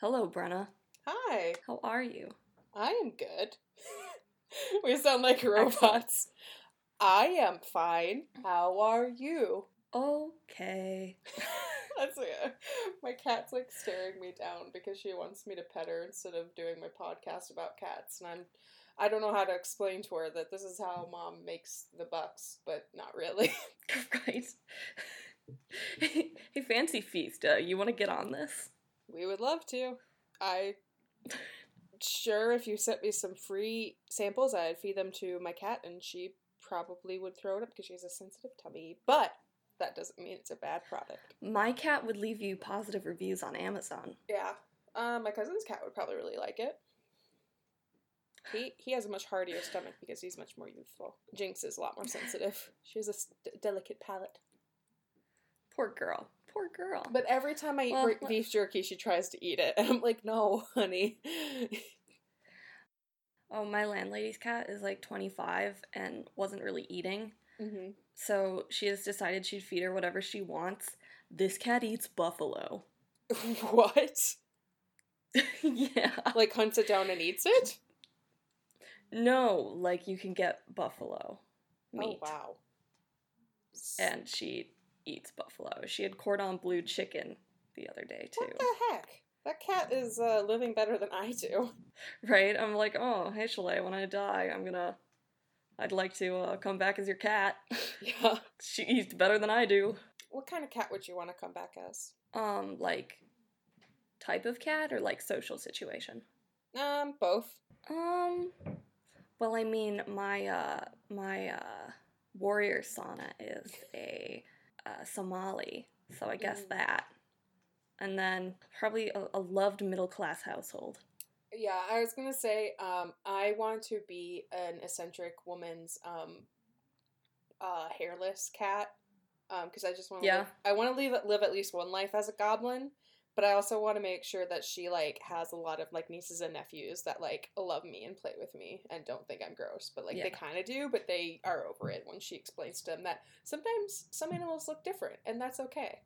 Hello, Brenna. Hi, How are you? I am good. we sound like robots. I am fine. How are you? Okay. That's it. My cat's like staring me down because she wants me to pet her instead of doing my podcast about cats, and I'm I don't know how to explain to her that this is how mom makes the bucks, but not really. right. hey, Fancy Feast, uh, you want to get on this? We would love to. I sure if you sent me some free samples, I'd feed them to my cat, and she probably would throw it up because she has a sensitive tummy. But that doesn't mean it's a bad product. My cat would leave you positive reviews on Amazon. Yeah. Um, my cousin's cat would probably really like it. He he has a much hardier stomach because he's much more youthful. Jinx is a lot more sensitive. She has a s- d- delicate palate. Poor girl. Poor girl. But every time I eat Well, beef jerky, she tries to eat it, and I'm like, no, honey. oh, my landlady's cat is like 25 and wasn't really eating. hmm So she has decided she'd feed her whatever she wants. This cat eats buffalo. what? yeah. Like hunts it down and eats it? No, like you can get buffalo meat. Oh wow. And she eats buffalo. She had cordon bleu chicken the other day too. What the heck? That cat is uh, living better than I do. Right? I'm like, oh, hey Shalay, when I die, I'm gonna I'd like to uh, come back as your cat. Yeah. she eats better than I do. What kind of cat would you want to come back as? Um, like type of cat or like social situation? Um, both. Um well I mean my uh my uh warrior sauna is a uh, Somali, so I guess Mm. that. And then probably a, a loved middle class household. Yeah, I was gonna say, um, I want to be an eccentric woman's um, uh, hairless cat, um, because I just want to. Yeah. Live, I want to live live at least one life as a goblin, but I also want to make sure that she like has a lot of like nieces and nephews that like love me and play with me and don't think I'm gross, but like they kind of do, but they are over it when she explains to them that sometimes some animals look different and that's okay.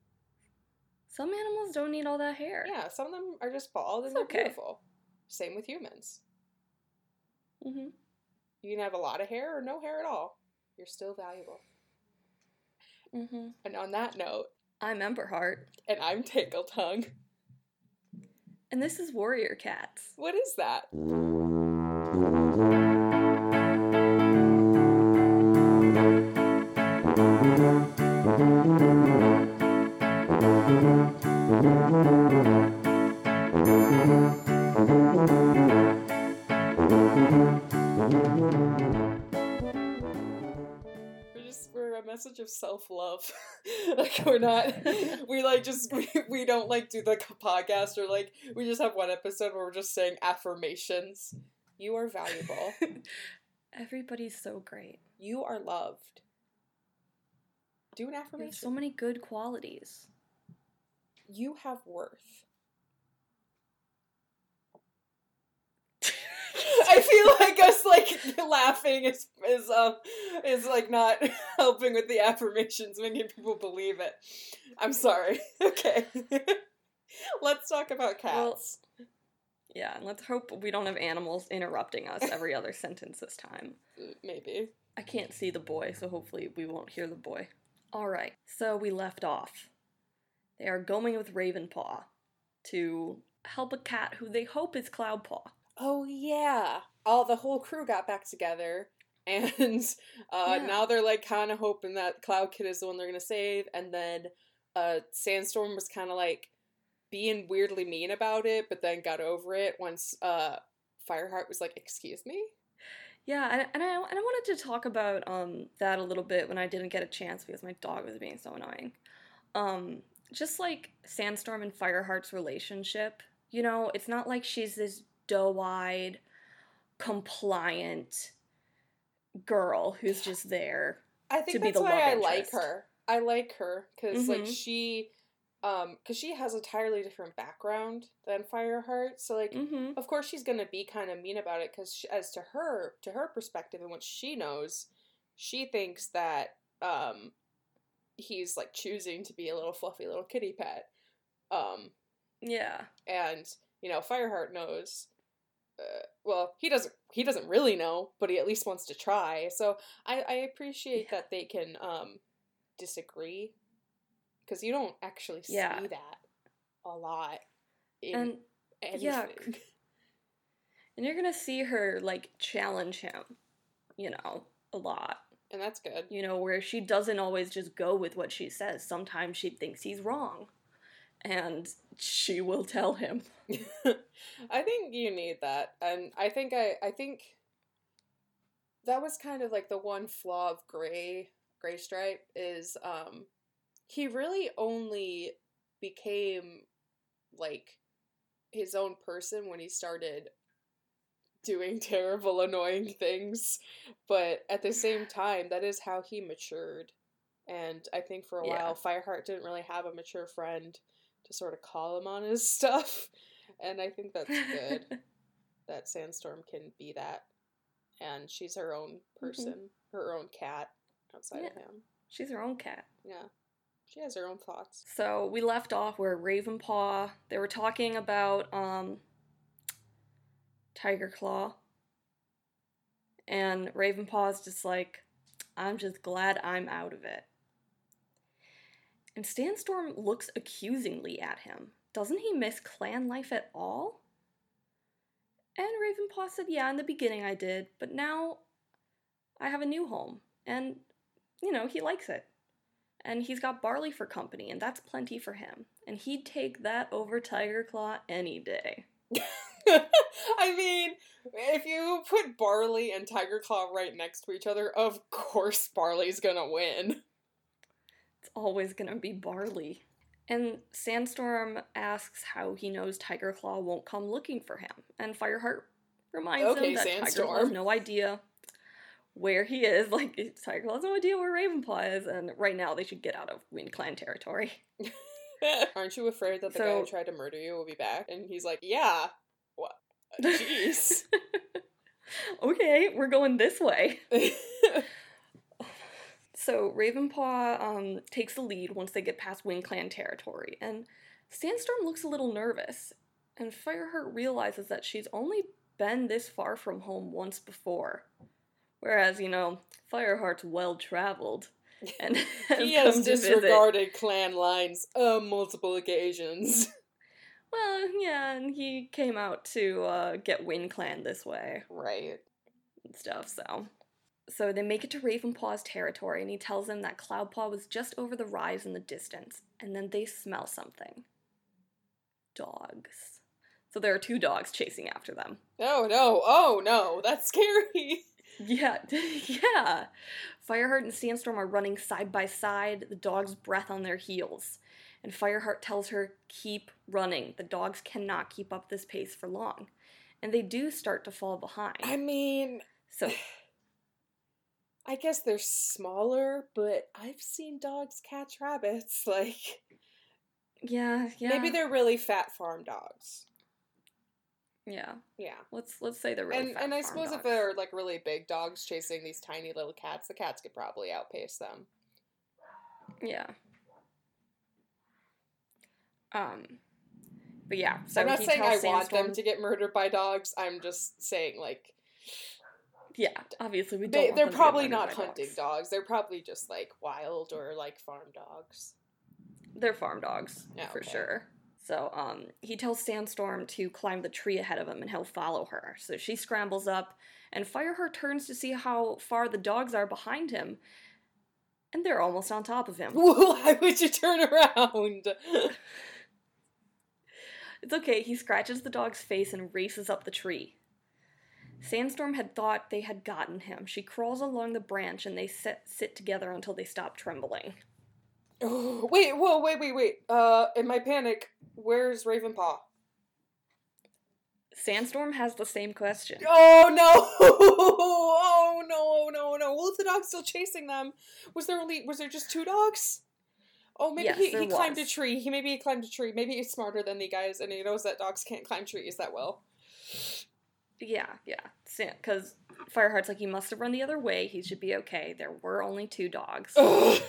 Some animals don't need all that hair. Yeah, some of them are just bald and they're okay. beautiful. Same with humans. hmm You can have a lot of hair or no hair at all. You're still valuable. hmm And on that note, I'm Emberheart. And I'm Tangle Tongue. and this is Warrior Cats. What is that? Message of self love. like we're not we like just we, we don't like do the podcast or like we just have one episode where we're just saying affirmations. You are valuable. Everybody's so great. you are loved. Do an affirmation. so many good qualities. you have worth. I feel like us like laughing is is um is like not helping with the affirmations, making people believe it. I'm sorry. Okay. Let's talk about Well- cats. Yeah, and let's hope we don't have animals interrupting us every other sentence this time. Maybe. I can't see the boy, so hopefully we won't hear the boy. Alright, so we left off. They are going with Ravenpaw to help a cat who they hope is Cloudpaw. Oh yeah. All the whole crew got back together and uh Yeah. now they're like kind of hoping that Cloud Kid is the one they're going to save and then uh Sandstorm was kind of like being weirdly mean about it but then got over it once uh Fireheart was like, "Excuse me?" Yeah, and, and, I, and I wanted to talk about um, that a little bit when I didn't get a chance because my dog was being so annoying. Um, just like Sandstorm and Fireheart's relationship, you know, it's not like she's this doe eyed, compliant girl who's just there. I think To be that's the why I like her. I like her because like Mhm. she, um, because she has a entirely different background than Fireheart. So like, Mm-hmm. of course she's gonna be kind of mean about it because as to her, to her perspective and what she knows, she thinks that um, he's like choosing to be a little fluffy little kitty pet. Um, Yeah. and you know, Fireheart knows. Uh, well, he doesn't. He doesn't really know, but he at least wants to try. So I, I appreciate Yeah. that they can um, disagree, because you don't actually see Yeah. that a lot in And anything. yeah, and you're gonna see her like challenge him, you know, a lot. and that's good. You know, where she doesn't always just go with what she says. Sometimes she thinks he's wrong. And she will tell him. I think you need that, and I think I I think that was kind of like the one flaw of Gray Gray Stripe is um he really only became like his own person when he started doing terrible annoying things but at the same time that is how he matured and i think for a Yeah. while fireheart didn't really have a mature friend to sort of call him on his stuff and i think that's good that sandstorm can be that and she's her own person her own cat outside of Mm-hmm. Him She's her own cat. yeah she has her own thoughts So we left off where Ravenpaw, they were talking about um Tiger Claw. And Ravenpaw's just like, I'm just glad I'm out of it. And Sandstorm looks accusingly at him. Doesn't he miss clan life at all? And Ravenpaw said, Yeah, in the beginning I did, but now I have a new home. And, you know, he likes it and he's got Barley for company, and that's plenty for him. And he'd take that over Tiger Claw any day. I mean, if you put Barley and Tiger Claw right next to each other, of course Barley's gonna win. It's always gonna be Barley. And Sandstorm asks how he knows Tiger Claw won't come looking for him, and Fireheart reminds Okay, him that Tiger Claw has no idea where he is. Like Tiger Claw has no idea where Ravenpaw is, and right now they should get out of Wind Clan territory. Aren't you afraid that the guy who tried to murder you will be back? And he's like, yeah. What? Jeez. okay, we're going this way. So Ravenpaw um, takes the lead once they get past Wind Clan territory, and Sandstorm looks a little nervous, and Fireheart realizes that she's only been this far from home once before. Whereas, you know, Fireheart's well traveled and has he has disregarded clan lines on multiple occasions. Well, yeah, and he came out to uh, get Wind Clan this way. Right. and stuff, so. So they make it to Ravenpaw's territory, and he tells them that Cloudpaw was just over the rise in the distance, and then they smell something. Dogs. So there are two dogs chasing after them. Oh no, oh no, that's scary. Yeah, yeah. Fireheart and Sandstorm are running side by side, the dog's breath on their heels. And Fireheart tells her, keep running. The dogs cannot keep up this pace for long. And they do start to fall behind. I mean, so I guess they're smaller, but I've seen dogs catch rabbits. Like, yeah, yeah. maybe they're really fat farm dogs. Yeah. Yeah. Let's let's say they're really and fat and I suppose if they're like really big dogs chasing these tiny little cats, the cats could probably outpace them. yeah. Um, but yeah. So I'm not saying I want them to get murdered by dogs. I'm just saying like Yeah, obviously we don't. they want they're them to get probably not hunting dogs. dogs. They're probably just like wild or like farm dogs. They're farm dogs for okay. sure. So um, he tells Sandstorm to climb the tree ahead of him, and he'll follow her. So she scrambles up, and Fireheart turns to see how far the dogs are behind him, and they're almost on top of him. Why would you turn around? It's okay, he scratches the dog's face and races up the tree. Sandstorm had thought they had gotten him. She crawls along the branch and they sit, sit together until they stop trembling. Oh, wait, whoa, wait, wait, wait. Uh, in my panic, where's Ravenpaw? Sandstorm has the same question. Oh no! Oh no! Oh no! No! Well, is the dog still chasing them? Was there only? Was there just two dogs? Oh, maybe Yes, he, he climbed a tree. He maybe he climbed a tree. Maybe he's smarter than the guys, and he knows that dogs can't climb trees that well. Yeah, yeah. Because Fireheart's like, he must have run the other way. He should be okay. There were only two dogs.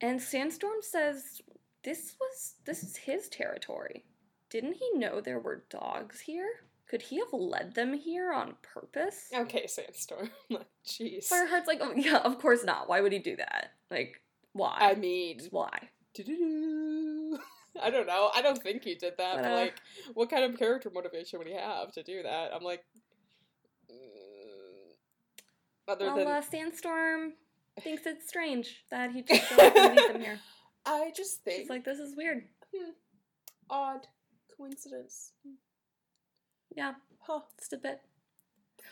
And Sandstorm says, this was, this is his territory. didn't he know there were dogs here? Could he have led them here on purpose? Okay, Sandstorm. Jeez. Fireheart's like, oh yeah, of course not. Why would he do that? Like, why? I mean, Just why? I don't know. I don't think he did that. But, But, uh, like, what kind of character motivation would he have to do that? I'm like, mm, other Well, than uh, Sandstorm thinks it's strange that he just chose to lead them here. I just think She's like, this is weird. odd coincidence. Yeah, Huh. just a bit.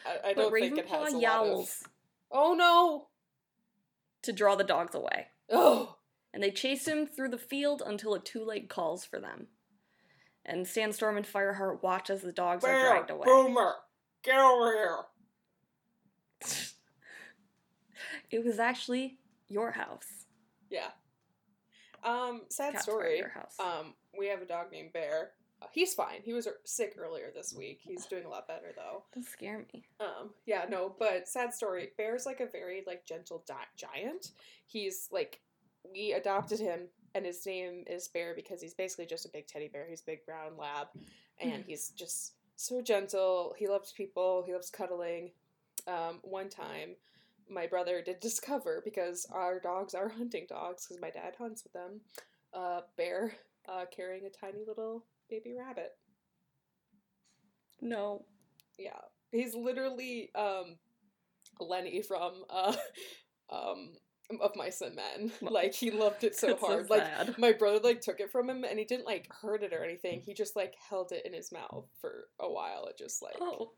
I, I don't think it has a lot yowls of. Oh no! to draw the dogs away. Oh, and they chase him through the field until a two leg calls for them. And Sandstorm and Fireheart watch as the dogs are dragged away. Boomer, get over here. it was actually your house. Yeah. Um, sad Cat's story. your house. Um, we have a dog named Bear. Uh, he's fine. He was er- sick earlier this week. He's doing a lot better though. Don't scare me. Um, yeah, no, but sad story. Bear's like a very like gentle di- giant. He's like we adopted him and his name is Bear because he's basically just a big teddy bear. He's a big brown lab and he's just so gentle. He loves people. He loves cuddling. Um, one time my brother did discover because our dogs are hunting dogs because my dad hunts with them. Uh, bear uh, carrying a tiny little baby rabbit. No. Yeah, he's literally um Lenny from uh um of Mice and Men. Like he loved it so It's so hard. like sad. my brother like took it from him and he didn't like hurt it or anything. He just like held it in his mouth for a while. It just like Oh.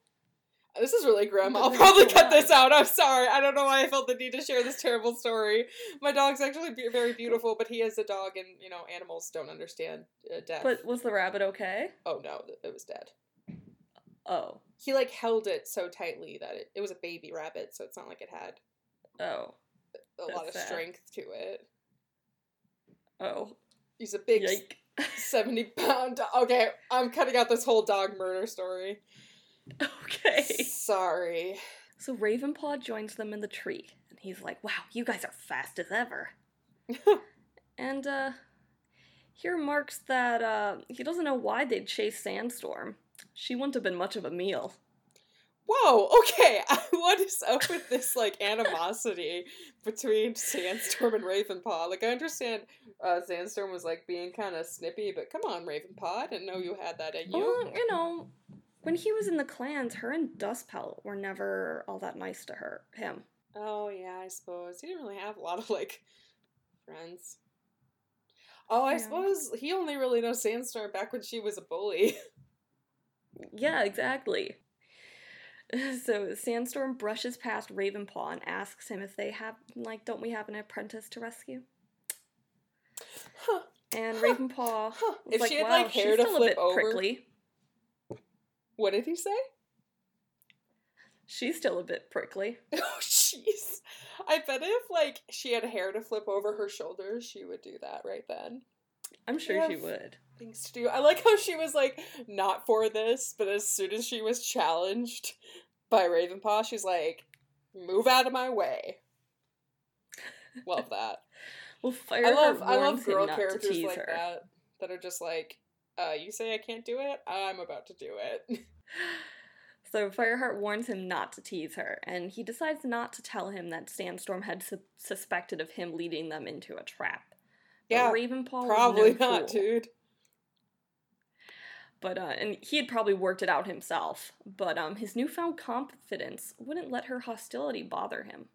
this is really grim. I'll probably cut this out. I'm sorry. I don't know why I felt the need to share this terrible story. My dog's actually be- very beautiful, but he is a dog, and you know animals don't understand uh, death. But was the rabbit okay? oh no, it was dead. Oh. He like held it so tightly that it, it was a baby rabbit, so it's not like it had Oh. A That's lot of sad. strength to it. Oh. He's a big Yike. 70 pound dog. Okay, I'm cutting out this whole dog murder story. Okay. Sorry. So Ravenpaw joins them in the tree, and he's like, "Wow, you guys are fast as ever." and uh, he remarks that uh, he doesn't know why they'd chase Sandstorm. She wouldn't have been much of a meal. Whoa, okay. what is up with this like animosity between Sandstorm and Ravenpaw? Like I understand uh Sandstorm was like being kind of snippy, but come on, Ravenpaw, I didn't know you had that in you. Well, you know, when he was in the clans, her and Dustpelt were never all that nice to her. Him. Oh yeah, I suppose. He didn't really have a lot of like friends. Oh, I Yeah. suppose he only really knows Sandstorm back when she was a bully. Yeah, exactly. So Sandstorm brushes past Ravenpaw and asks him if they have, like, don't we have an apprentice to rescue? Huh. And Huh. Ravenpaw Huh. was If like, she had wow, like she's hair to still a flip bit over. prickly. What did he say? She's still a bit prickly. Oh jeez. I bet if like she had hair to flip over her shoulders, she would do that right then. I'm sure she would. Things to do. I like how she was like not for this, but as soon as she was challenged by Ravenpaw, she's like, "Move out of my way." Love that. Well, Fireheart I love I love girl characters like her. that that are just like, uh, "You say I can't do it, I'm about to do it." So Fireheart warns him not to tease her, and he decides not to tell him that Sandstorm had su- suspected of him leading them into a trap. Yeah, Ravenpaw probably no not, dude. But uh, and he had probably worked it out himself. But um, his newfound confidence wouldn't let her hostility bother him.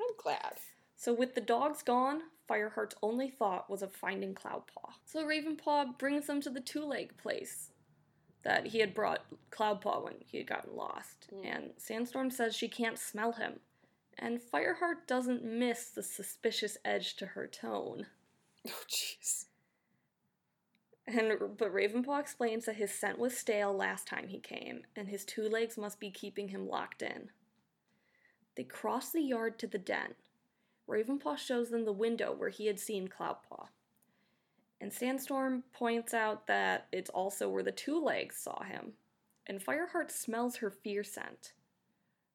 I'm glad. So with the dogs gone, Fireheart's only thought was of finding Cloudpaw. So Ravenpaw brings them to the two-leg place that he had brought Cloudpaw when he had gotten lost. Mm. And Sandstorm says she can't smell him. And Fireheart doesn't miss the suspicious edge to her tone. Oh jeez. And but Ravenpaw explains that his scent was stale last time he came, and his two legs must be keeping him locked in. They cross the yard to the den. Ravenpaw shows them the window where he had seen Cloudpaw. And Sandstorm points out that it's also where the two legs saw him. And Fireheart smells her fear scent.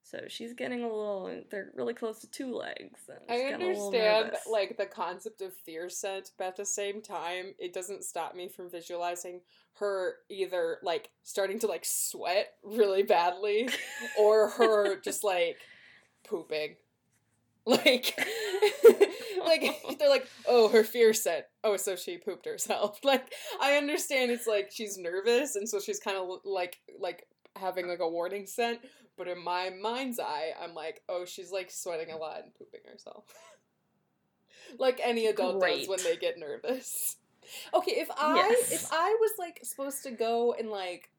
So she's getting a little. They're really close to two legs. I she's getting a little understand like the concept of fear scent, but at the same time, it doesn't stop me from visualizing her either like starting to like sweat really badly or her just like pooping. Like like they're like, "Oh, her fear scent. Oh, so she pooped herself." Like I understand it's like she's nervous and so she's kind of like like having like a warning scent, but in my mind's eye, I'm like, "Oh, she's like sweating a lot and pooping herself." like any adult does when they get nervous. Okay, if I Yes. if I was like supposed to go and like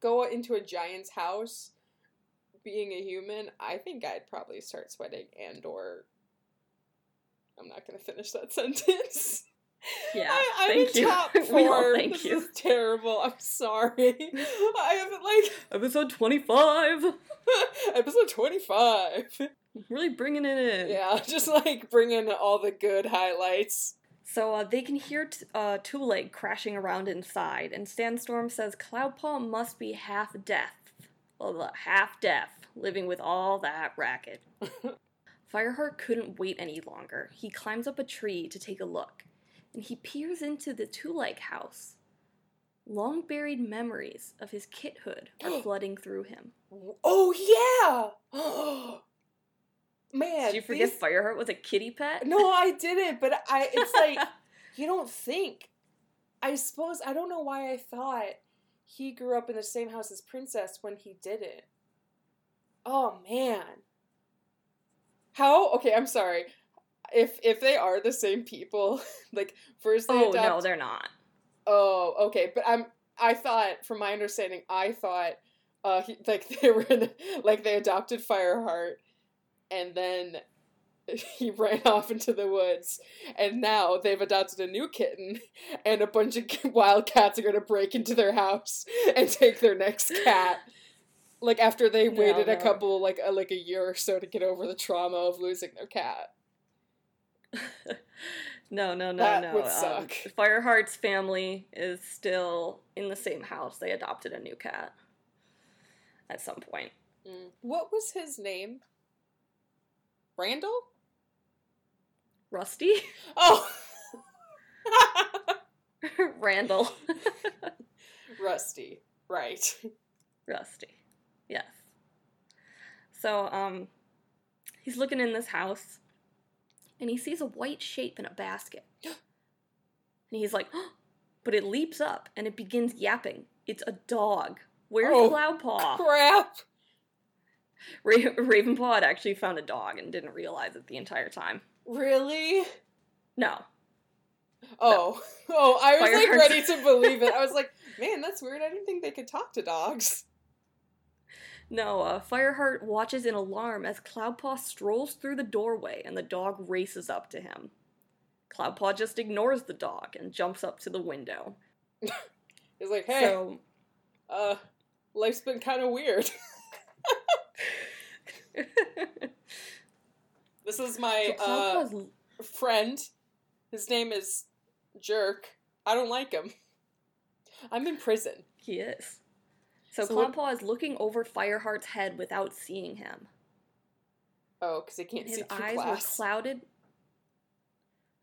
go into a giant's house being a human, I think I'd probably start sweating and or I'm not gonna finish that sentence. Yeah, I, I'm thank in you. top We all thank this you. is terrible. I'm sorry. I haven't like Episode 25! episode 25. Really bringing it in. Yeah, just like bringing all the good highlights. So uh, they can hear t- uh, Two Leg crashing around inside, and Sandstorm says Cloudpaw must be half deaf. well, half deaf, living with all that racket. Fireheart couldn't wait any longer. He climbs up a tree to take a look, and he peers into the Two Leg house. Long buried memories of his kithood are flooding through him. Oh yeah. Man, Did you forget these- Fireheart was a kitty pet? No, I didn't, but I it's like you don't think. I suppose I don't know why I thought he grew up in the same house as Princess when he didn't. Oh man. How? Okay, I'm sorry. If if they are the same people, like first they oh adopt no, they're not. Oh, okay. But I'm I thought from my understanding, I thought uh he, like they were in, like they adopted Fireheart and then he ran off into the woods and now they've adopted a new kitten and a bunch of wild cats are going to break into their house and take their next cat like after they No, waited a couple like a, like a year or so to get over the trauma of losing their cat no, no, no, That no. would Um, suck. Fireheart's family is still in the same house. They adopted a new cat at some point. Mm. what was his name randall Rusty? oh Randall. Rusty. Right. Rusty. Yes. So, um, he's looking in this house and he sees a white shape in a basket. and he's like, but it leaps up and it begins yapping. It's a dog. Where's Oh, Cloudpaw? Crap. Ra- Ravenpaw had actually found a dog and didn't realize it the entire time. Really? No. Oh. Oh, I was like ready to believe it. I was like, man, that's weird. I didn't think they could talk to dogs. No, uh, Fireheart watches in alarm as Cloudpaw strolls through the doorway and the dog races up to him. Cloudpaw just ignores the dog and jumps up to the window. He's like, hey, So, uh, life's been kind of weird. This is my so uh, friend. His name is Jerk. I don't like him. I'm in prison. He is. So, So what- Cloudpaw is looking over Fireheart's head without seeing him. Oh, because he can't His see through eyes glass. were clouded.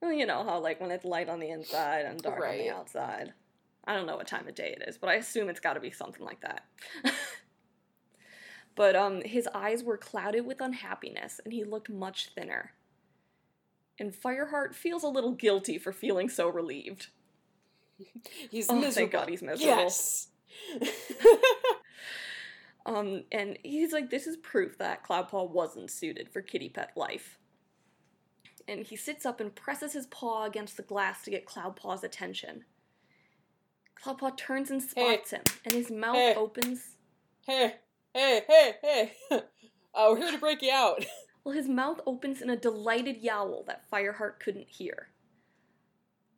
Well, you know how, like, when it's light on the inside and dark on the outside. I don't know what time of day it is, but I assume it's got to be something like that. but um, his eyes were clouded with unhappiness, and he looked much thinner. And Fireheart feels a little guilty for feeling so relieved. He's Oh, miserable. thank God he's miserable. Yes. Um, and he's like, this is proof that Cloudpaw wasn't suited for kitty pet life. And he sits up and presses his paw against the glass to get Cloudpaw's attention. Cloudpaw turns and spots him, and his mouth Hey. opens. hey, hey, hey, hey. Uh, we're here to break you out. Well, his mouth opens in a delighted yowl that Fireheart couldn't hear.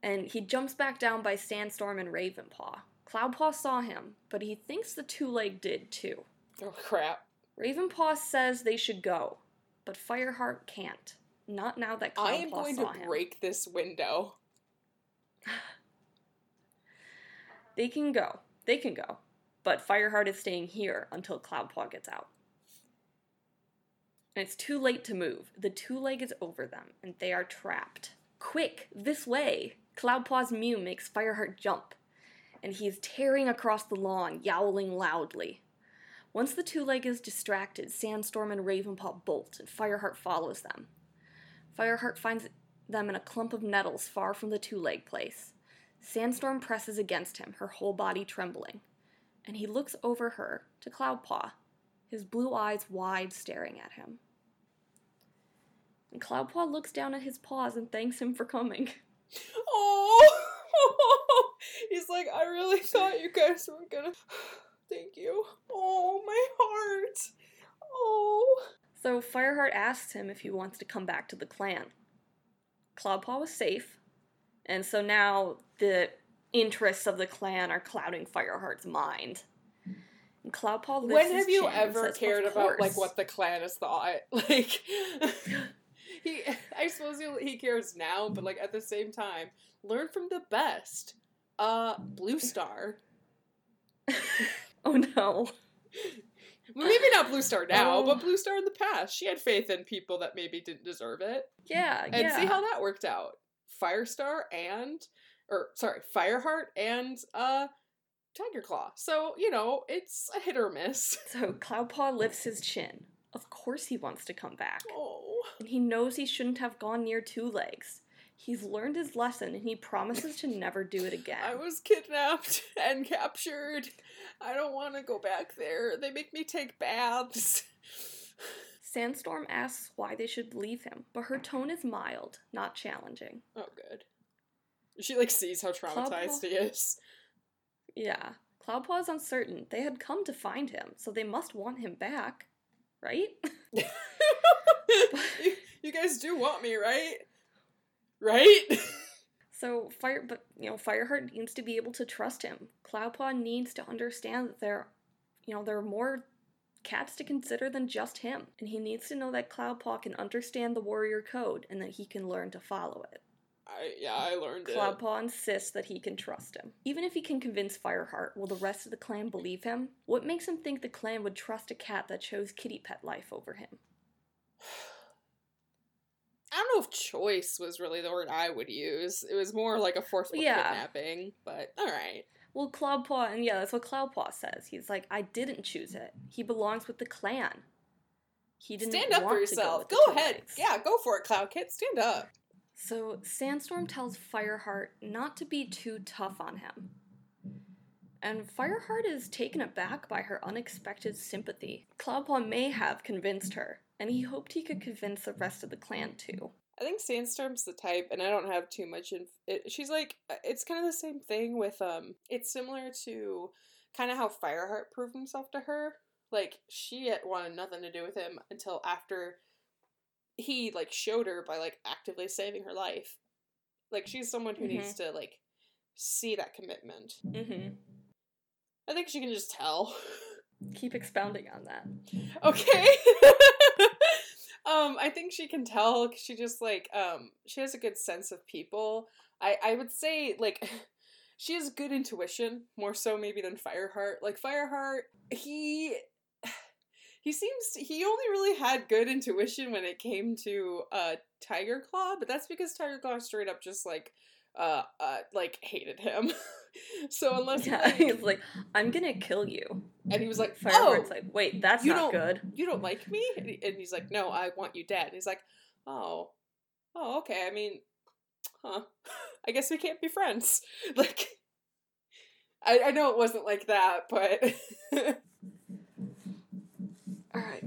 And he jumps back down by Sandstorm and Ravenpaw. Cloudpaw saw him, but he thinks the two leg did too. Oh crap. Ravenpaw says they should go, but Fireheart can't. Not now that Cloudpaw I am going to him. break this window. They can go. They can go. But Fireheart is staying here until Cloudpaw gets out. and it's too late to move. The two leg is over them, and they are trapped. Quick, this way! Cloudpaw's mew makes Fireheart jump, and he is tearing across the lawn, yowling loudly. Once the two leg is distracted, Sandstorm and Ravenpaw bolt, and Fireheart follows them. Fireheart finds them in a clump of nettles far from the two leg place. Sandstorm presses against him, her whole body trembling, and he looks over her to Cloudpaw, his blue eyes wide staring at him. And Cloudpaw looks down at his paws and thanks him for coming. Oh, he's like, I really thought you guys were gonna. Thank you. Oh, my heart. Oh. So Fireheart asks him if he wants to come back to the clan. Cloudpaw was safe, and so now the interests of the clan are clouding Fireheart's mind. And Cloudpaw When have you ever says, cared about like what the clan has thought? Like Suppose he, he cares now, but like at the same time, learn from the best. Uh Blue Star. Oh no. Well, maybe not Blue Star now, Oh. but Blue Star in the past. She had faith in people that maybe didn't deserve it. Yeah, And yeah. see how that worked out. Firestar and or sorry, Fireheart and uh Tiger Claw. So, you know, it's a hit or miss. So Cloudpaw lifts his chin. Of course he wants to come back. Oh. And he knows he shouldn't have gone near two legs. He's learned his lesson and he promises to never do it again. I was kidnapped and captured. I don't want to go back there. They make me take baths. Sandstorm asks why they should believe him, but her tone is mild, not challenging. Oh, good. She like sees how traumatized Cloudpaw- he is. Yeah. Cloudpaw is uncertain. They had come to find him, so they must want him back. Right? you, you guys do want me, right? Right? So Fire but you know, Fireheart needs to be able to trust him. Cloudpaw needs to understand that there you know, there are more cats to consider than just him. And he needs to know that Cloudpaw can understand the warrior code and that he can learn to follow it. I yeah, I learned it. Cloudpaw insists that he can trust him. Even if he can convince Fireheart, will the rest of the clan believe him? What makes him think the clan would trust a cat that chose kitty pet life over him? I don't know if choice was really the word I would use. It was more like a forceful Yeah. kidnapping, but all right. Well, Cloudpaw, and yeah, that's what Cloudpaw says. He's like, I didn't choose it. He belongs with the clan. He didn't Stand up for yourself. Go, ahead. Yeah, go for it, Cloud Kid. Stand up. So Sandstorm tells Fireheart not to be too tough on him. And Fireheart is taken aback by her unexpected sympathy. Cloudpaw may have convinced her, and he hoped he could convince the rest of the clan too. I think Sandstorm's the type, and I don't have too much. In it, she's like, uh, it's kind of the same thing with um. It's similar to kind of how Fireheart proved himself to her. Like she wanted nothing to do with him until after he like showed her by like actively saving her life. Like she's someone who needs to like see that commitment. Mm-hmm. I think she can just tell. Keep expounding on that. okay. um, I think she can tell 'cause she just like um she has a good sense of people. I I would say like she has good intuition more so maybe than Fireheart. Like Fireheart, he he seems he only really had good intuition when it came to uh Tiger Claw, but that's because Tiger Claw straight up just like uh uh like hated him. so unless Yeah, like, he's like, I'm gonna kill you. and he was like, oh, like, wait, that's you not good. you don't like me? And, he's like, no, I want you dead. And he's like, oh, oh, okay. I mean, huh? I guess we can't be friends. Like, I, I know it wasn't like that, but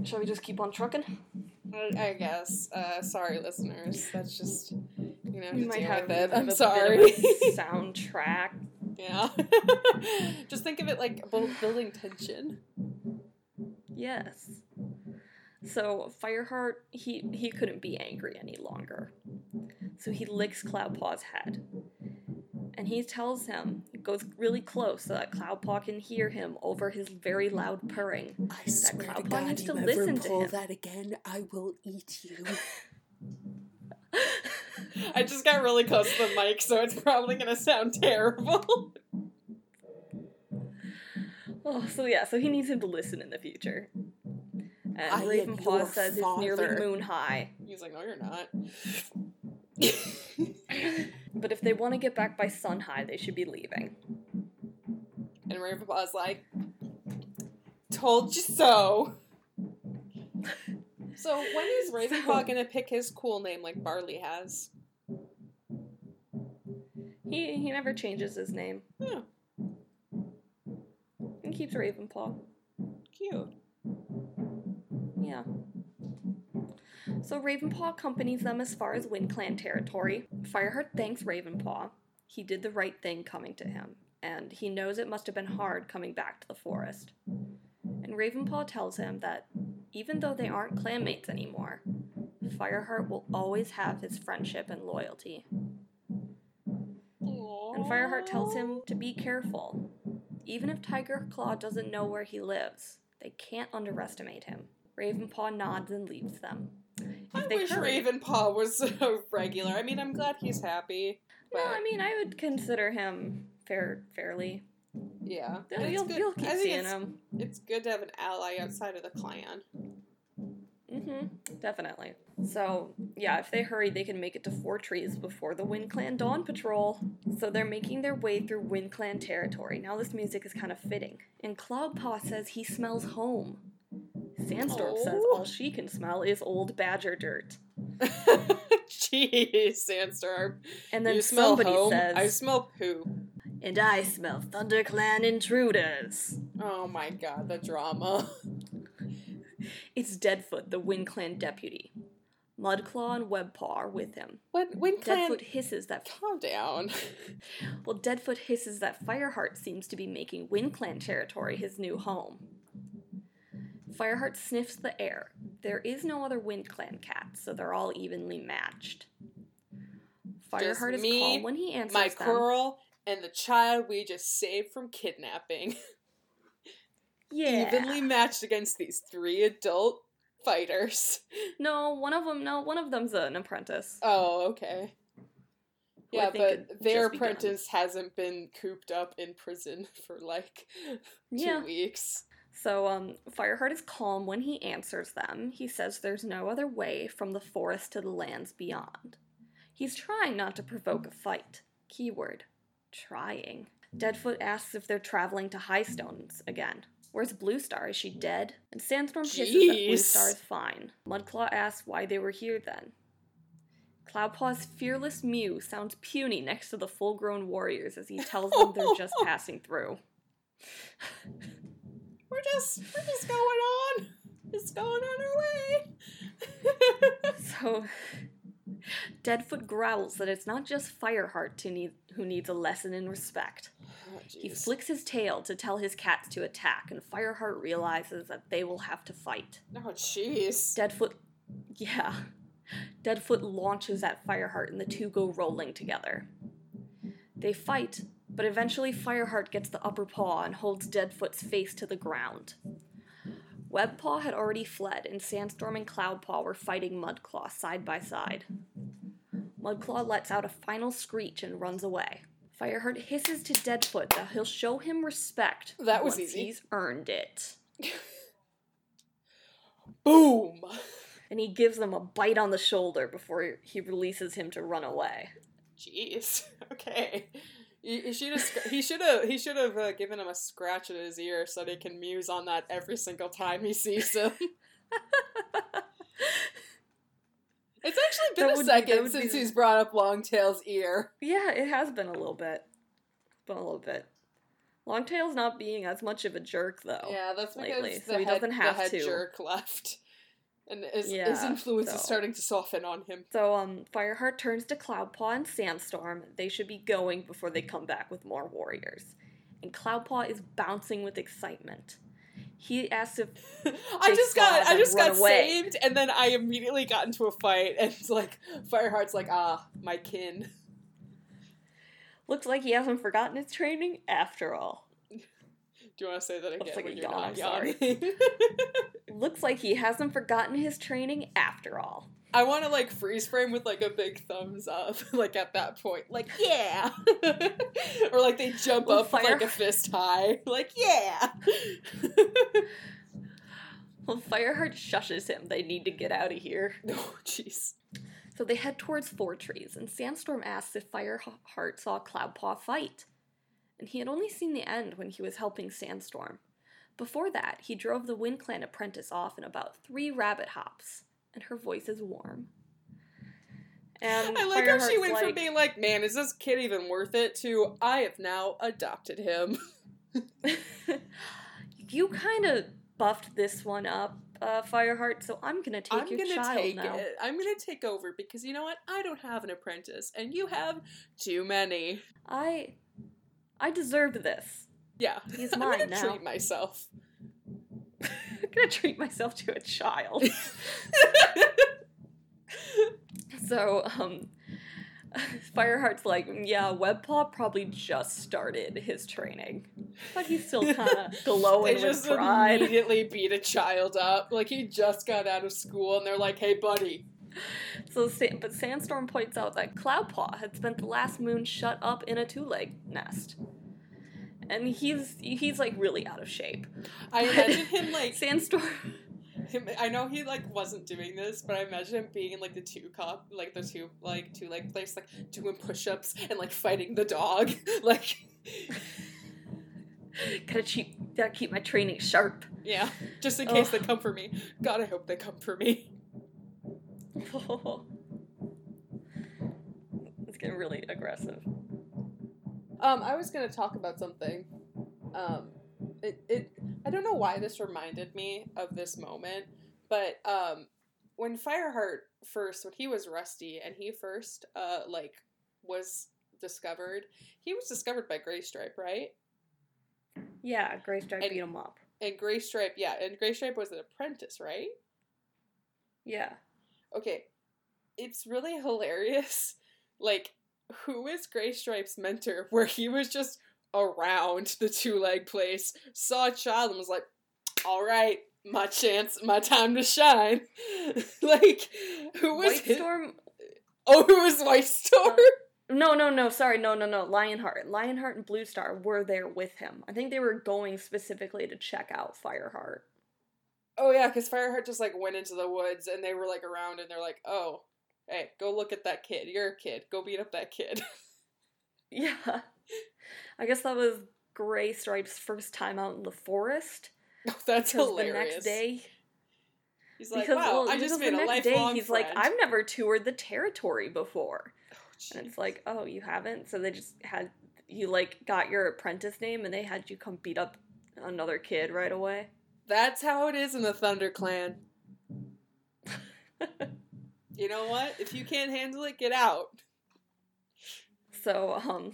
shall we just keep on trucking? I, guess. Uh, sorry, listeners. That's just you know We to might have, it. I'm sorry. Bit of a soundtrack. yeah. just think of it like bu- building tension. Yes. So Fireheart, he he couldn't be angry any longer. So he licks Cloudpaw's head. And he tells him, goes really close so that Cloudpaw can hear him over his very loud purring. I swear to Cloudpaw God, needs you to ever listen to pull him. that again, I will eat you. I just got really close to the mic, so it's probably gonna sound terrible. Oh, so yeah, so he needs him to listen in the future. And I am Ravenpaw your says it's nearly moon high. He's like, no, you're not. But if they want to get back by sun high, they should be leaving. and Ravenpaw's like, told you so. So when is Ravenpaw So- gonna pick his cool name like Barley has? He he never changes his name. Yeah, He keeps Ravenpaw. cute. Yeah. So Ravenpaw accompanies them as far as WindClan territory. Fireheart thanks Ravenpaw. He did the right thing coming to him, and he knows it must have been hard coming back to the forest. And Ravenpaw tells him that even though they aren't clanmates anymore, Fireheart will always have his friendship and loyalty. And Fireheart tells him to be careful. Even if Tiger Claw doesn't know where he lives, they can't underestimate him. Ravenpaw nods and leaves them. I wish Ravenpaw was a regular. I mean, I'm glad he's happy. But No, I mean I would consider him fair, fairly. yeah, it's you'll, good- you'll keep I seeing it's, him. It's good to have an ally outside of the clan. Mm-hmm. definitely. So yeah, if they hurry, they can make it to Four Trees before the Wind Clan Dawn Patrol. So they're making their way through Wind Clan territory. Now this music is kind of fitting. And Cloudpaw says he smells home. Sandstorm says Oh. all she can smell is old badger dirt. Jeez, Sandstorm. And then you smell somebody home. says, I smell poop. and I smell ThunderClan intruders. Oh my god, the drama. It's Deadfoot, the Wind Clan deputy. Mudclaw and Webpaw are with him. When when clan Deadfoot hisses that calm down. well, Deadfoot hisses that Fireheart seems to be making Wind Clan territory his new home. Fireheart sniffs the air. There is no other Wind Clan cat, so they're all evenly matched. Fireheart is me, calm when he answers My them. girl and the child we just saved from kidnapping. yeah. Evenly matched against these three adult fighters. No, one of them. No, one of them's an apprentice. Oh, okay. who Yeah, but their just begun. apprentice hasn't been cooped up in prison for like two Yeah. weeks. So, um, Fireheart is calm when he answers them. He says there's no other way from the forest to the lands beyond. He's trying not to provoke a fight. Keyword trying. Deadfoot asks if they're traveling to Highstones again. Where's Blue Star? Is she dead? And Sandstorm hisses that Blue Star is fine. Mudclaw asks why they were here then. Cloudpaw's fearless mew sounds puny next to the full grown warriors as he tells them they're just passing through. We're just we're just going on. Just going on our way. So, Deadfoot growls that it's not just Fireheart to need, who needs a lesson in respect. Oh, He flicks his tail to tell his cats to attack, and Fireheart realizes that they will have to fight. Oh jeez. Deadfoot, yeah. Deadfoot launches at Fireheart, and the two go rolling together. They fight, but eventually Fireheart gets the upper paw and holds Deadfoot's face to the ground. Webpaw had already fled, and Sandstorm and Cloudpaw were fighting Mudclaw side by side. Mudclaw lets out a final screech and runs away. Fireheart hisses to Deadfoot that he'll show him respect That was once easy. he's earned it. Boom. And he gives him a bite on the shoulder before he releases him to run away. Jeez. Okay. He should have. He should have. He should have uh, given him a scratch in his ear so that he can muse on that every single time he sees him. It's actually been That a be- second be since the- he's brought up Longtail's ear. Yeah, it has been a little bit. Been a little bit. Longtail's not being as much of a jerk though. Yeah, that's because lately, the so he head, doesn't have the head to. jerk left, and his, his Yeah, influence is starting to soften on him. So um Fireheart turns to Cloudpaw and Sandstorm. They should be going before they come back with more warriors. And Cloudpaw is bouncing with excitement. He asks if I just got I just got away. saved, and then I immediately got into a fight, and it's like Fireheart's like, ah, my kin. looks like he hasn't forgotten his training after all. Do you want to say that again like a when you're yawn, not I'm sorry. yawning? Looks like he hasn't forgotten his training after all. I want to like freeze frame with like a big thumbs up, like at that point, like yeah, or like they jump Well, up with like a fist high, like yeah. Well, Fireheart shushes him. They need to get out of here. Oh, jeez. So they head towards Four Trees, and Sandstorm asks if Fireheart saw Cloudpaw fight. And he had only seen the end when he was helping Sandstorm. Before that, he drove the Wind Clan apprentice off in about three rabbit hops, and her voice is warm. And I like how she Fireheart's went from being like, man, is this kid even worth it to I have now adopted him. you kind of buffed this one up, uh, Fireheart, so I'm gonna take I'm your gonna child take now. it. I'm gonna take over because you know what? I don't have an apprentice, and you have too many. I, I deserved this. Yeah, He's mine I'm gonna now. treat myself. I'm gonna treat myself to a child. so, um, Fireheart's like, yeah, Webpaw probably just started his training, but he's still kind of glowing they with just pride. immediately beat a child up. Like he just got out of school, and they're like, "Hey, buddy." So, but Sandstorm points out that Cloudpaw had spent the last moon shut up in a two-leg nest, and he's he's like really out of shape. I imagine him like Sandstorm. him. I know he like wasn't doing this, but I imagine him being in like the two cop, like the two like two leg place, like doing push-ups and like fighting the dog, like. gotta keep gotta keep my training sharp. Yeah, just in case Ugh. they come for me. God, I hope they come for me. it's getting really aggressive. Um, I was gonna talk about something. Um, it, it I don't know why this reminded me of this moment, but um, when Fireheart first, when he was rusty and he first uh like was discovered, he was discovered by Graystripe, right? Yeah, Graystripe And- beat him up. And Graystripe, yeah, and Graystripe was an apprentice, right? Yeah. Okay, it's really hilarious. Like, who is Graystripe's mentor? Where he was just around the two leg place, saw a child, and was like, "All right, my chance, my time to shine." like, who was White his- Storm. Oh, who was Whitestorm? Uh, no, no, no. Sorry, no, no, no. Lionheart, Lionheart, and Bluestar were there with him. I think they were going specifically to check out Fireheart. Oh yeah, because Fireheart just like went into the woods, and they were like around, and they're like, "Oh, hey, go look at that kid. You're a kid. Go beat up that kid." Yeah. I guess that was Graystripe's first time out in the forest. oh, that's hilarious. the next day, he's like, because "Wow, well, I just made the a next day he's friend." like, I've never toured the territory before. Oh, And it's like, oh, you haven't? So they just had you like got your apprentice name and they had you come beat up another kid right away. That's how it is in the ThunderClan. You know what? If you can't handle it, get out. So, um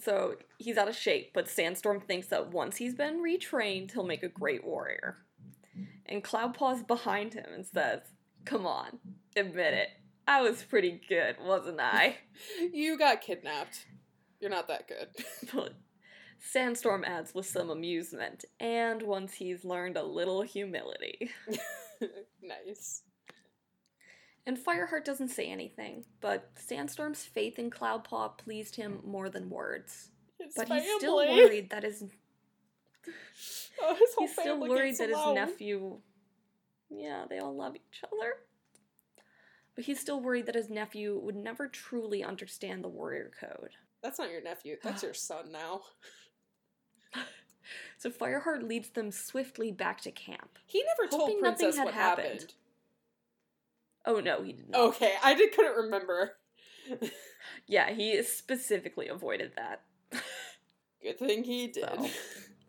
so he's out of shape, but Sandstorm thinks that once he's been retrained, he'll make a great warrior. And Cloudpaw's behind him and says, Come on, admit it. I was pretty good, wasn't I? You got kidnapped. You're not that good. But Sandstorm adds with some amusement, and once he's learned a little humility. nice. And Fireheart doesn't say anything, but Sandstorm's faith in Cloudpaw pleased him more than words. His But family. he's still worried that his Oh, his whole he's still worried that his nephew Yeah, they all love each other. But he's still worried that his nephew would never truly understand the warrior code. That's not your nephew. That's your son now. So Fireheart leads them swiftly back to camp. He never told Princess had what happened. happened. Oh no, he did not. Okay, I did couldn't remember. Yeah, he specifically avoided that. Good thing he did. So,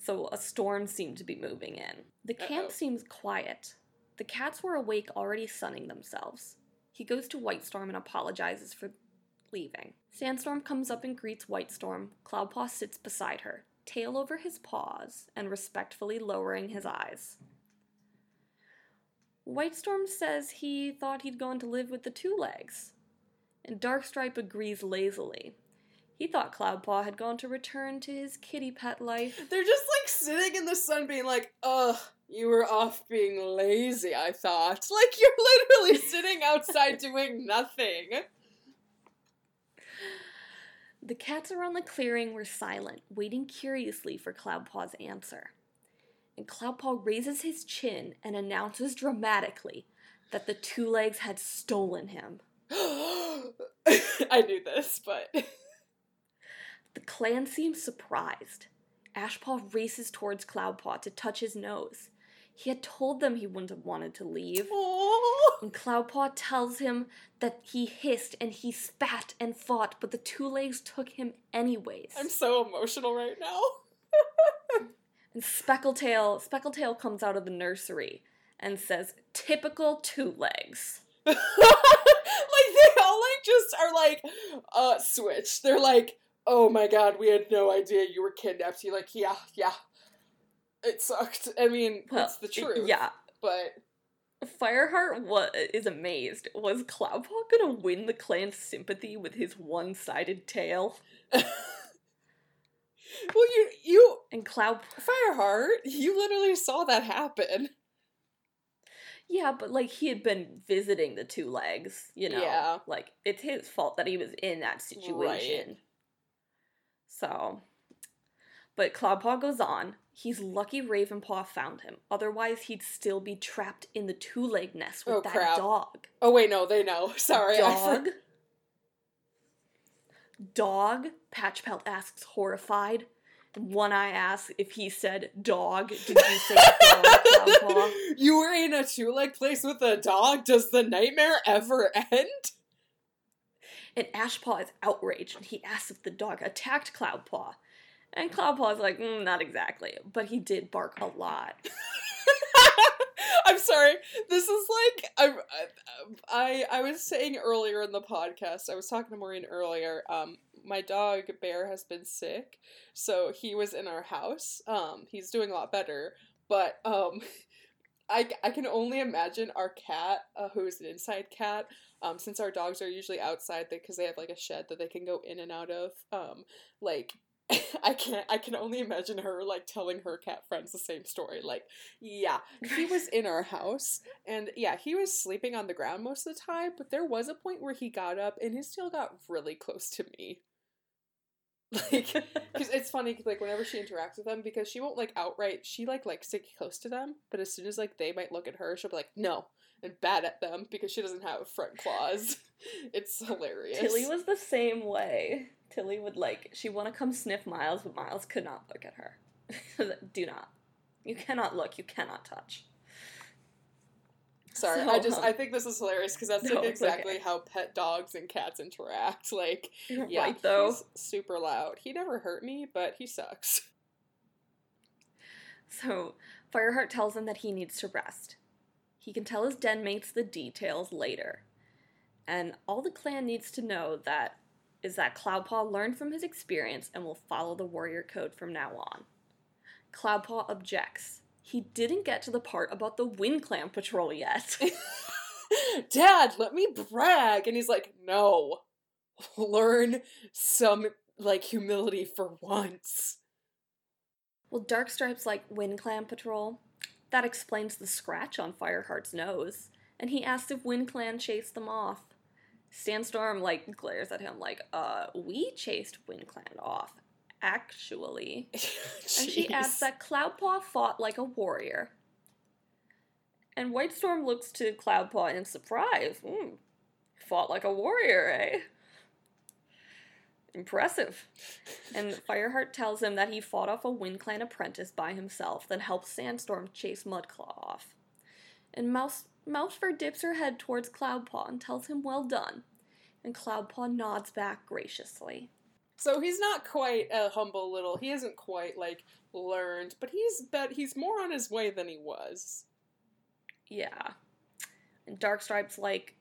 so a storm seemed to be moving in. The camp Uh-oh. seems quiet. The cats were awake, already sunning themselves. He goes to Whitestorm and apologizes for leaving. Sandstorm comes up and greets Whitestorm. Cloudpaw sits beside her, tail over his paws, and respectfully lowering his eyes. Whitestorm says he thought he'd gone to live with the two legs, and Darkstripe agrees lazily. He thought Cloudpaw had gone to return to his kitty pet life. They're just like sitting in the sun being like, ugh, you were off being lazy, I thought. Like you're literally sitting outside doing nothing. The cats around the clearing were silent, waiting curiously for Cloudpaw's answer. and Cloudpaw raises his chin and announces dramatically that the two legs had stolen him. I knew this, but The clan seems surprised. Ashpaw races towards Cloudpaw to touch his nose. He had told them he wouldn't have wanted to leave. Aw. And Cloudpaw tells him that he hissed and he spat and fought, but the two legs took him anyways. I'm so emotional right now. And Speckletail, Speckletail comes out of the nursery and says, "Typical two legs." like they all like just are like uh switched. They're like, oh my god, we had no idea you were kidnapped. You're like, yeah, yeah. It sucked. I mean, it's the truth. Yeah. But Fireheart wa- is amazed. Was Cloudpaw gonna win the clan's sympathy with his one-sided tale? well you you And Cloud, Fireheart, you literally saw that happen. yeah, but like he had been visiting the two legs, you know. Yeah. Like it's his fault that he was in that situation. So, but Cloudpaw goes on. He's lucky Ravenpaw found him. Otherwise, he'd still be trapped in the two-leg nest with Oh, that crap. dog. Oh wait, no, they know. Sorry. Dog? Dog? Patchpelt asks, horrified. One Eye asks if he said dog. Did you say dog, Cloudpaw? you were in a two leg place with a dog. Does the nightmare ever end? And Ashpaw is outraged and he asks if the dog attacked Cloudpaw. And Cloudpaw's like, "Mm, not exactly, but he did bark a lot. I'm sorry. This is like I, I I was saying earlier in the podcast. I was talking to Maureen earlier. Um, my dog Bear has been sick, so he was in our house. Um, he's doing a lot better, but um, I I can only imagine our cat, uh, who is an inside cat. Um, since our dogs are usually outside, because they have like a shed that they can go in and out of. Um, like I can't. I can only imagine her like telling her cat friends the same story. Like, yeah, he was in our house, and yeah, he was sleeping on the ground most of the time. But there was a point where he got up, and his tail got really close to me. Like, because it's funny, like whenever she interacts with them, because she won't like outright. She like likes to get close to them, but as soon as like they might look at her, she'll be like, no, and bat at them because she doesn't have front claws. It's hilarious. Tilly was the same way. Tilly would like, she want to come sniff Miles, but Miles could not look at her. Do not. You cannot look, you cannot touch. Sorry, So, I just um, I think this is hilarious because that's no, like exactly okay. how pet dogs and cats interact. Like, You're yeah, right, though. he's super loud. He never hurt me, but he sucks. So, Fireheart tells him that he needs to rest. He can tell his den mates the details later. And all the clan needs to know that is that Cloudpaw learned from his experience and will follow the warrior code from now on. Cloudpaw objects. He didn't get to the part about the WindClan patrol yet. Dad, let me brag, and he's like, no, learn some like humility for once. well, Darkstripe's like WindClan patrol. That explains the scratch on Fireheart's nose. And he asked if WindClan chased them off. Sandstorm like glares at him like, uh, we chased WindClan off, actually. And she adds that Cloudpaw fought like a warrior. And Whitestorm looks to Cloudpaw in surprise. Hmm, fought like a warrior, eh? Impressive. And Fireheart tells him that he fought off a WindClan apprentice by himself, then helped Sandstorm chase Mudclaw off. And Mouse Mousefur dips her head towards Cloudpaw and tells him well done. And Cloudpaw nods back graciously. So he's not quite a humble little. He isn't quite like learned, but he's bet he's more on his way than he was. Yeah. And Darkstripe's like,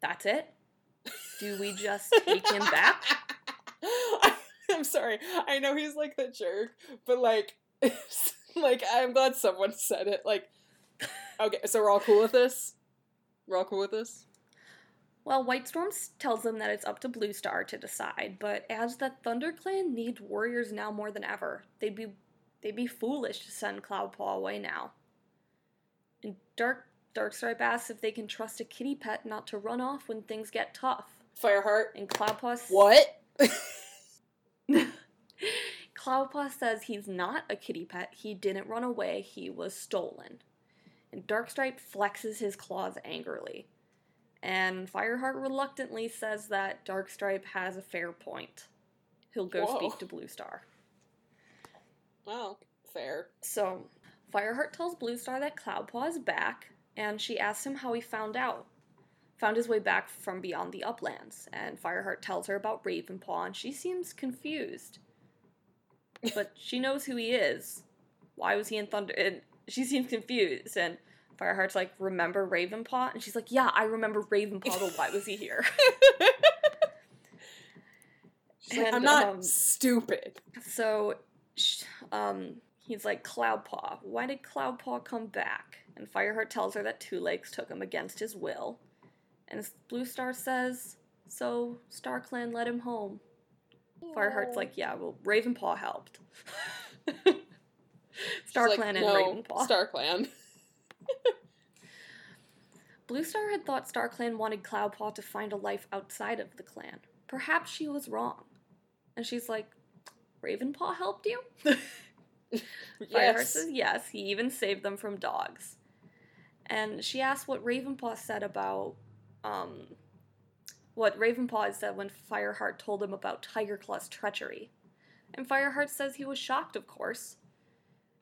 that's it? Do we just take him back? I'm sorry. I know he's like the jerk, but like, like I'm glad someone said it. Like, okay, so we're all cool with this. We're all cool with this. Well, Whitestorm s- tells them that it's up to Bluestar to decide, but as the ThunderClan needs warriors now more than ever. They'd be they'd be foolish to send Cloudpaw away now. And Dark Darkstripe asks if they can trust a kitty pet not to run off when things get tough. Fireheart. And Cloudpaw s- What? Cloudpaw says he's not a kitty pet, he didn't run away, he was stolen. Darkstripe flexes his claws angrily. And Fireheart reluctantly says that Darkstripe has a fair point. He'll go Whoa. speak to Bluestar. Well, fair. So, Fireheart tells Bluestar that Cloudpaw is back, and she asks him how he found out. Found his way back from beyond the uplands, and Fireheart tells her about Ravenpaw, and she seems confused. But she knows who he is. Why was he in Thunder? And she seems confused, and Fireheart's like, "Remember Ravenpaw?" And she's like, "Yeah, I remember Ravenpaw, but why was he here?" She's like, I'm not um, stupid. So, um, he's like, Cloudpaw, why did Cloudpaw come back? And Fireheart tells her that Two Legs took him against his will. And Bluestar says, so StarClan let him home. Fireheart's like, yeah, well, Ravenpaw helped. She's StarClan like, and no, Ravenpaw. StarClan. Bluestar had thought StarClan wanted Cloudpaw to find a life outside of the clan. Perhaps she was wrong. And she's like, Ravenpaw helped you? Fireheart yes. says yes, he even saved them from dogs. And she asked what Ravenpaw said about, um, what Ravenpaw had said when Fireheart told him about Tigerclaw's treachery. And Fireheart says he was shocked, of course.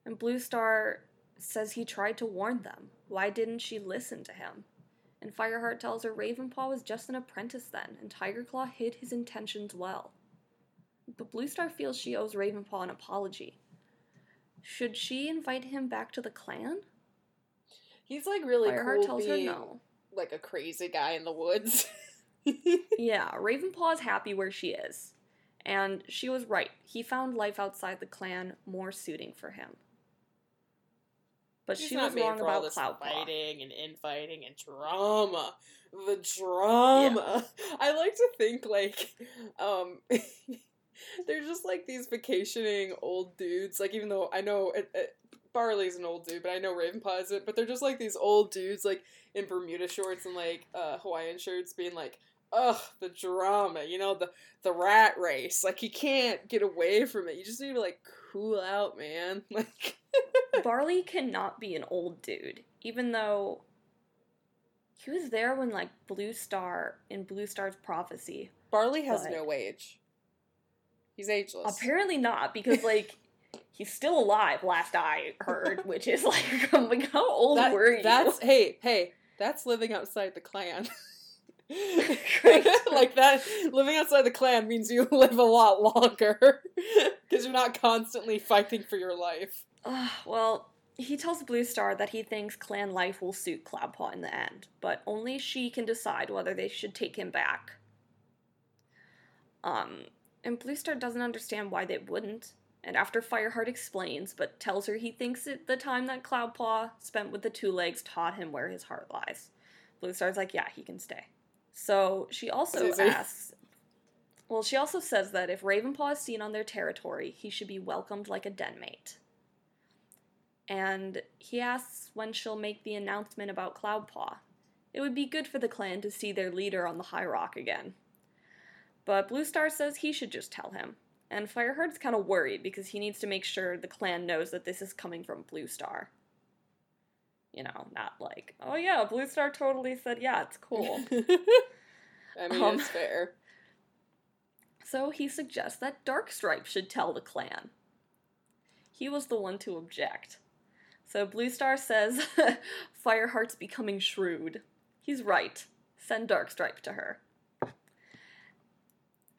And Bluestar says he tried to warn them. Why didn't she listen to him? And Fireheart tells her Ravenpaw was just an apprentice then, and Tigerclaw hid his intentions well. But Bluestar feels she owes Ravenpaw an apology. Should she invite him back to the clan? He's like really Fireheart cool tells her no. like a crazy guy in the woods. Yeah, Ravenpaw is happy where she is. And she was right. He found life outside the clan more suiting for him. But He's she not was made wrong for all about this Cloudpaw. fighting and infighting and drama. The drama. I like to think like, um, they're just like these vacationing old dudes. Like even though I know it, it, Barley's an old dude, but I know Ravenpaw isn't. But they're just like these old dudes, like in Bermuda shorts and like uh, Hawaiian shirts, being like. Ugh, the drama, you know, the the rat race. Like you can't get away from it. You just need to like cool out, man. Like Barley cannot be an old dude, even though he was there when like Bluestar in Bluestar's prophecy. Barley has no age. He's ageless. Apparently not, because like he's still alive. Last I heard, which is like, I'm like how old That- were you? That's hey, hey, that's living outside the clan. Like that living outside the clan means you live a lot longer because you're not constantly fighting for your life. Uh, well, he tells Bluestar that he thinks clan life will suit Cloudpaw in the end, but only she can decide whether they should take him back. Um, and Bluestar doesn't understand why they wouldn't. And after Fireheart explains, but tells her he thinks it, the time that Cloudpaw spent with the two legs taught him where his heart lies. Bluestar's like, yeah, he can stay. So she also asks. Well, she also says that if Ravenpaw is seen on their territory, he should be welcomed like a den mate. And he asks when she'll make the announcement about Cloudpaw. It would be good for the clan to see their leader on the High Rock again. But Bluestar says he should just tell him. And Fireheart's kind of worried because he needs to make sure the clan knows that this is coming from Bluestar. You know, not like, oh yeah, Bluestar totally said, yeah, it's cool. I mean, Um, it's fair. So he suggests that Darkstripe should tell the clan. He was the one to object. So Bluestar says Fireheart's becoming shrewd. He's right. Send Darkstripe to her.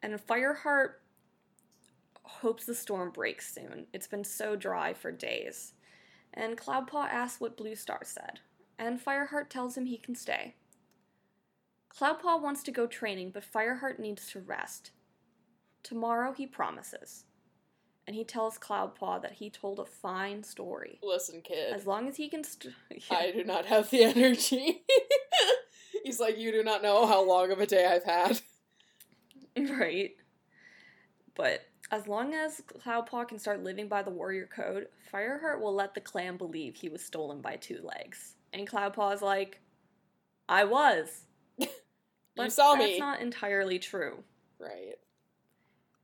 And Fireheart hopes the storm breaks soon. It's been so dry for days. And Cloudpaw asks what Bluestar said, and Fireheart tells him he can stay. Cloudpaw wants to go training, but Fireheart needs to rest. Tomorrow he promises. And he tells Cloudpaw that he told a fine story. Listen, kid, As long as he can. St- I do not have the energy. He's like, you do not know how long of a day I've had. right. But as long as Cloudpaw can start living by the warrior code, Fireheart will let the clan believe he was stolen by Two Legs. And Cloudpaw is like, I was. you But saw that's me. not entirely true. Right.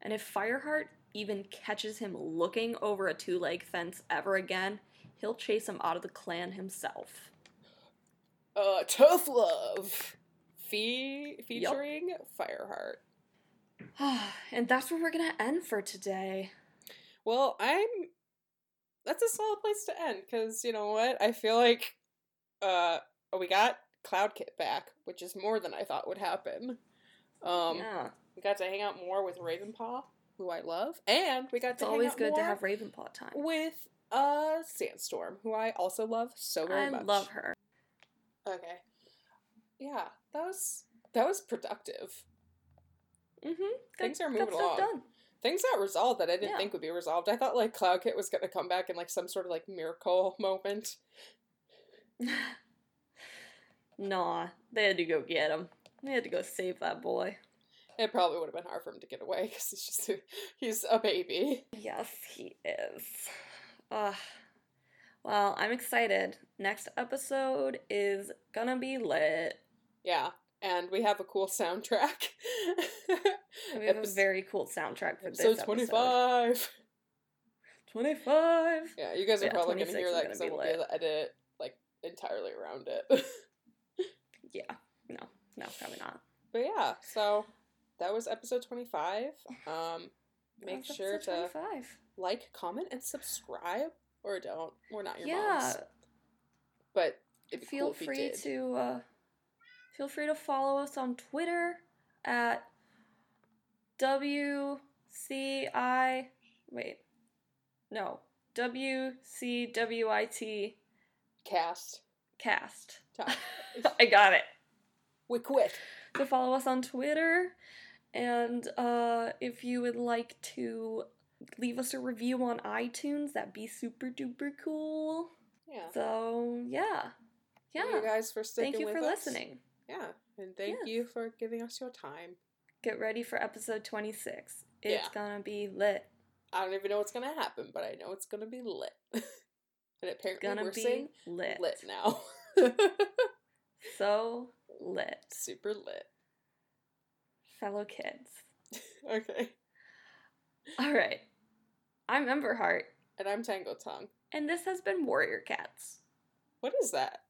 And if Fireheart even catches him looking over a two leg fence ever again, he'll chase him out of the clan himself. Uh, tough love. Fe- featuring Fireheart. and that's where we're gonna end for today. Well, I'm. That's a solid place to end because you know what? I feel like, uh, we got Cloudkit back, which is more than I thought would happen. Um, yeah, we got to hang out more with Ravenpaw, who I love, and we got it's to hang always out good to have Ravenpaw time. with uh Sandstorm, who I also love so very I much. love her. Okay, yeah, that was that was productive. Mm-hmm. Things are moving along. done. Things got resolved that I didn't Yeah. think would be resolved. I thought like Cloudkit was gonna come back in like some sort of like miracle moment. nah, they had to go get him. They had to go save that boy. It probably would have been hard for him to get away because he's just a, he's a baby. Yes, he is. Ugh. Well, I'm excited. Next episode is gonna be lit. Yeah, and we have a cool soundtrack. We have a very cool soundtrack for this episode episode. twenty five. 25. Yeah, you guys are Yeah, probably gonna hear is that because I won't be able to edit it like entirely around it. Yeah. No, no, probably not. but yeah, so that was episode twenty five. Um, make sure to 25. like, comment, and subscribe, or don't. We're not your Yeah. moms, but feel cool free to uh, feel free to follow us on Twitter at WCI wait. No. WCWIT cast. cast. I got it. we quit. To follow us on Twitter and uh if you would like to leave us a review on iTunes, that'd be super duper cool. Yeah. So, yeah. Thank Yeah. you guys for sticking Thank you for us. listening. Yeah, and thank Yes. you for giving us your time. Get ready for episode 26. It's Yeah. gonna be lit. I don't even know what's gonna happen, but I know it's gonna be lit. and apparently Gonna we're be saying lit. lit now. So lit. Super lit. Fellow kids. Okay. All right. I'm Ember Heart, And I'm Tango Tongue. and this has been Warrior Cats. What is that?